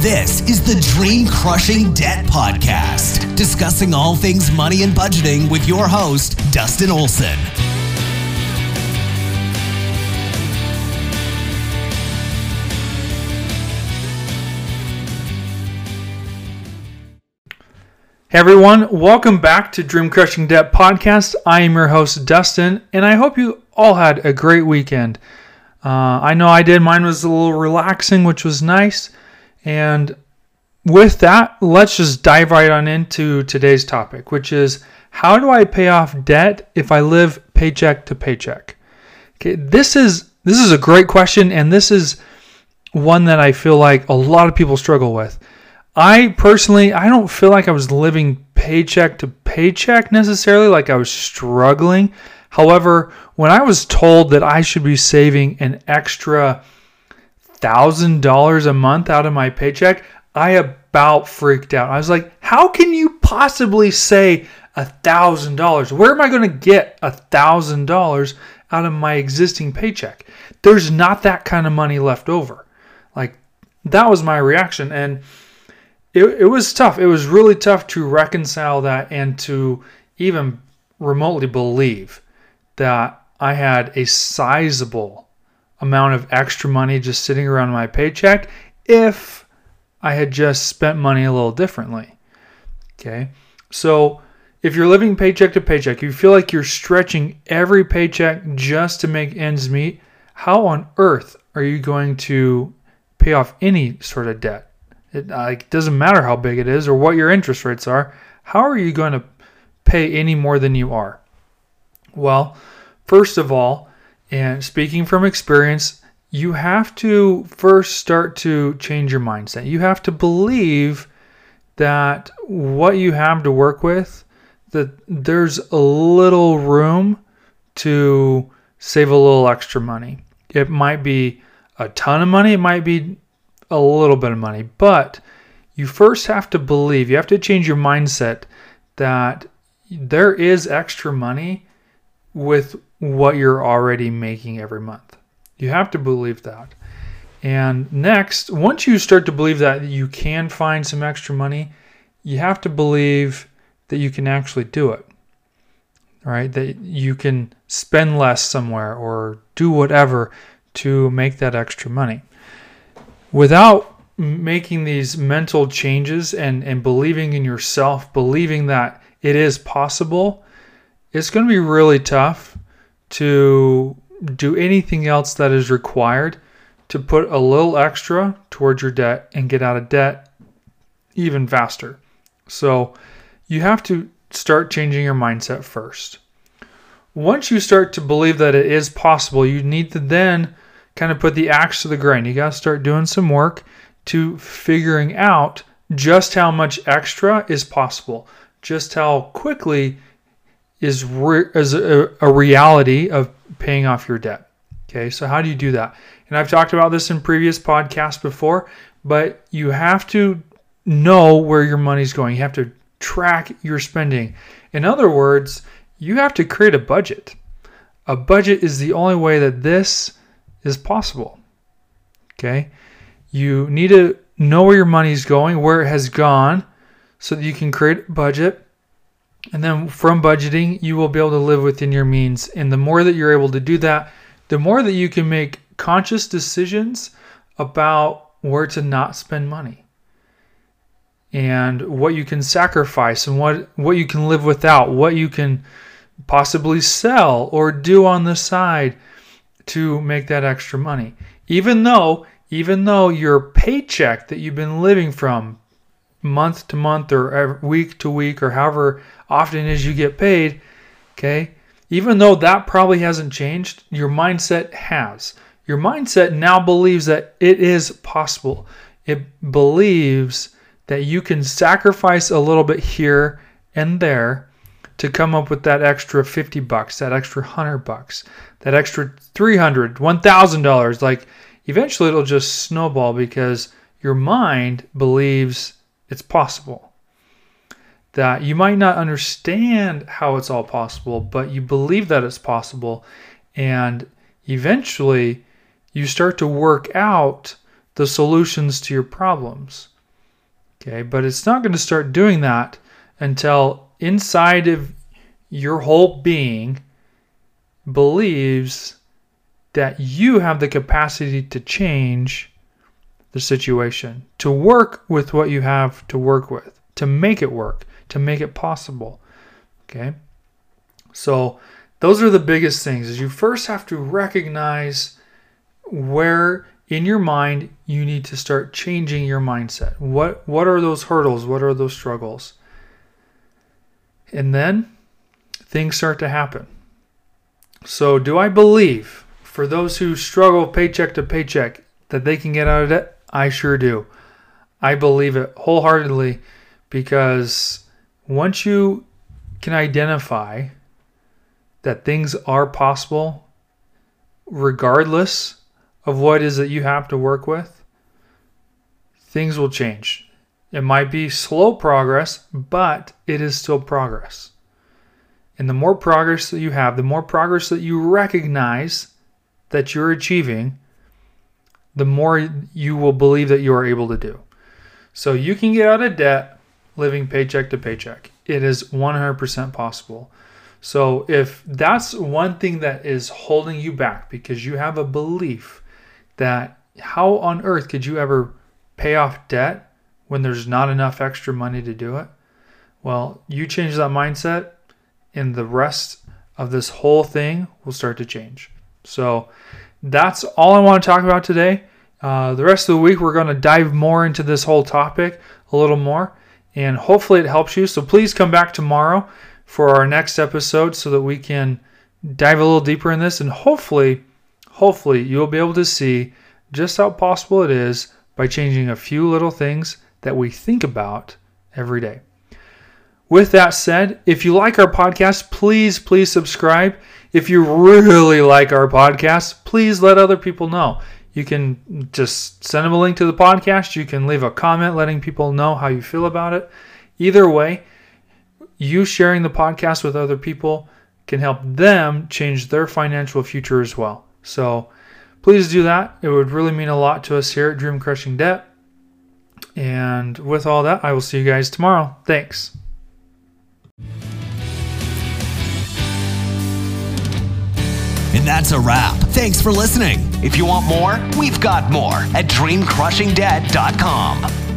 This is the Dream Crushing Debt Podcast, discussing all things money and budgeting with your host, Dustin Olson. Hey everyone, welcome back to Dream Crushing Debt Podcast. I am your host, Dustin, and I hope you all had a great weekend. Uh, I know I did. Mine was a little relaxing, which was nice. And with that, let's just dive right on into today's topic, which is how do I pay off debt if I live paycheck to paycheck? Okay, this is this is a great question, and this is one that I feel like a lot of people struggle with. I personally, I don't feel like I was living paycheck to paycheck necessarily, like I was struggling. However, when I was told that I should be saving an extra thousand dollars a month out of my paycheck, I about freaked out. I was like, how can you possibly say a thousand dollars? Where am I going to get a thousand dollars out of my existing paycheck? There's not that kind of money left over. Like that was my reaction. And it, it was tough. It was really tough to reconcile that and to even remotely believe that I had a sizable amount of extra money just sitting around my paycheck if I had just spent money a little differently. Okay. So if you're living paycheck to paycheck, you feel like you're stretching every paycheck just to make ends meet, how on earth are you going to pay off any sort of debt? It like doesn't matter how big it is or what your interest rates are. How are you going to pay any more than you are? Well, first of all, and speaking from experience, you have to first start to change your mindset. You have to believe that what you have to work with that there's a little room to save a little extra money. It might be a ton of money, it might be a little bit of money, but you first have to believe, you have to change your mindset that there is extra money with what you're already making every month. You have to believe that. And next, once you start to believe that you can find some extra money, you have to believe that you can actually do it. Right? That you can spend less somewhere or do whatever to make that extra money without making these mental changes and, and believing in yourself, believing that it is possible, it's going to be really tough to do anything else that is required to put a little extra towards your debt and get out of debt even faster. So you have to start changing your mindset first. Once you start to believe that it is possible, you need to then kind of put the axe to the grind. You got to start doing some work to figuring out just how much extra is possible, just how quickly is, re- is a, a reality of paying off your debt. Okay, so how do you do that? And I've talked about this in previous podcasts before, but you have to know where your money's going. You have to track your spending. In other words, you have to create a budget. A budget is the only way that this is possible. Okay? You need to know where your money is going, where it has gone, so that you can create a budget. And then from budgeting, you will be able to live within your means. And the more that you're able to do that, the more that you can make conscious decisions about where to not spend money and what you can sacrifice and what, what you can live without, what you can possibly sell or do on the side to make that extra money. Even though, even though your paycheck that you've been living from month to month or week to week or however often as you get paid, okay, even though that probably hasn't changed, your mindset has. Your mindset now believes that it is possible. It believes that you can sacrifice a little bit here and there to come up with that extra 50 bucks, that extra 100 bucks, that extra 300, $1,000. Like eventually it'll just snowball because your mind believes it's possible. That you might not understand how it's all possible, but you believe that it's possible. And eventually you start to work out the solutions to your problems. Okay, but it's not going to start doing that until inside of your whole being believes that you have the capacity to change the situation, to work with what you have to work with, to make it work, to make it possible. Okay? So, those are the biggest things is you first have to recognize where in your mind you need to start changing your mindset. What what are those hurdles? What are those struggles? And then things start to happen. So, do I believe for those who struggle paycheck to paycheck that they can get out of debt? I sure do. I believe it wholeheartedly because once you can identify that things are possible regardless of what is that you have to work with, things will change. It might be slow progress, but it is still progress. And the more progress that you have, the more progress that you recognize that you're achieving, the more you will believe that you are able to do. So you can get out of debt living paycheck to paycheck. It is 100% possible. So if that's one thing that is holding you back because you have a belief that how on earth could you ever pay off debt when there's not enough extra money to do it? Well, you change that mindset and the rest of this whole thing will start to change. So that's all I want to talk about today. Uh, the rest of the week, we're going to dive more into this whole topic a little more, and hopefully, it helps you. So, please come back tomorrow for our next episode so that we can dive a little deeper in this, and hopefully, hopefully, you'll be able to see just how possible it is by changing a few little things that we think about every day. With that said, if you like our podcast, please, please subscribe. If you really like our podcast, please let other people know. You can just send them a link to the podcast. You can leave a comment letting people know how you feel about it. Either way, you sharing the podcast with other people can help them change their financial future as well. So please do that. It would really mean a lot to us here at Dream Crushing Debt. And with all that, I will see you guys tomorrow. Thanks. That's a wrap. Thanks for listening. If you want more, we've got more at dreamcrushingdebt.com.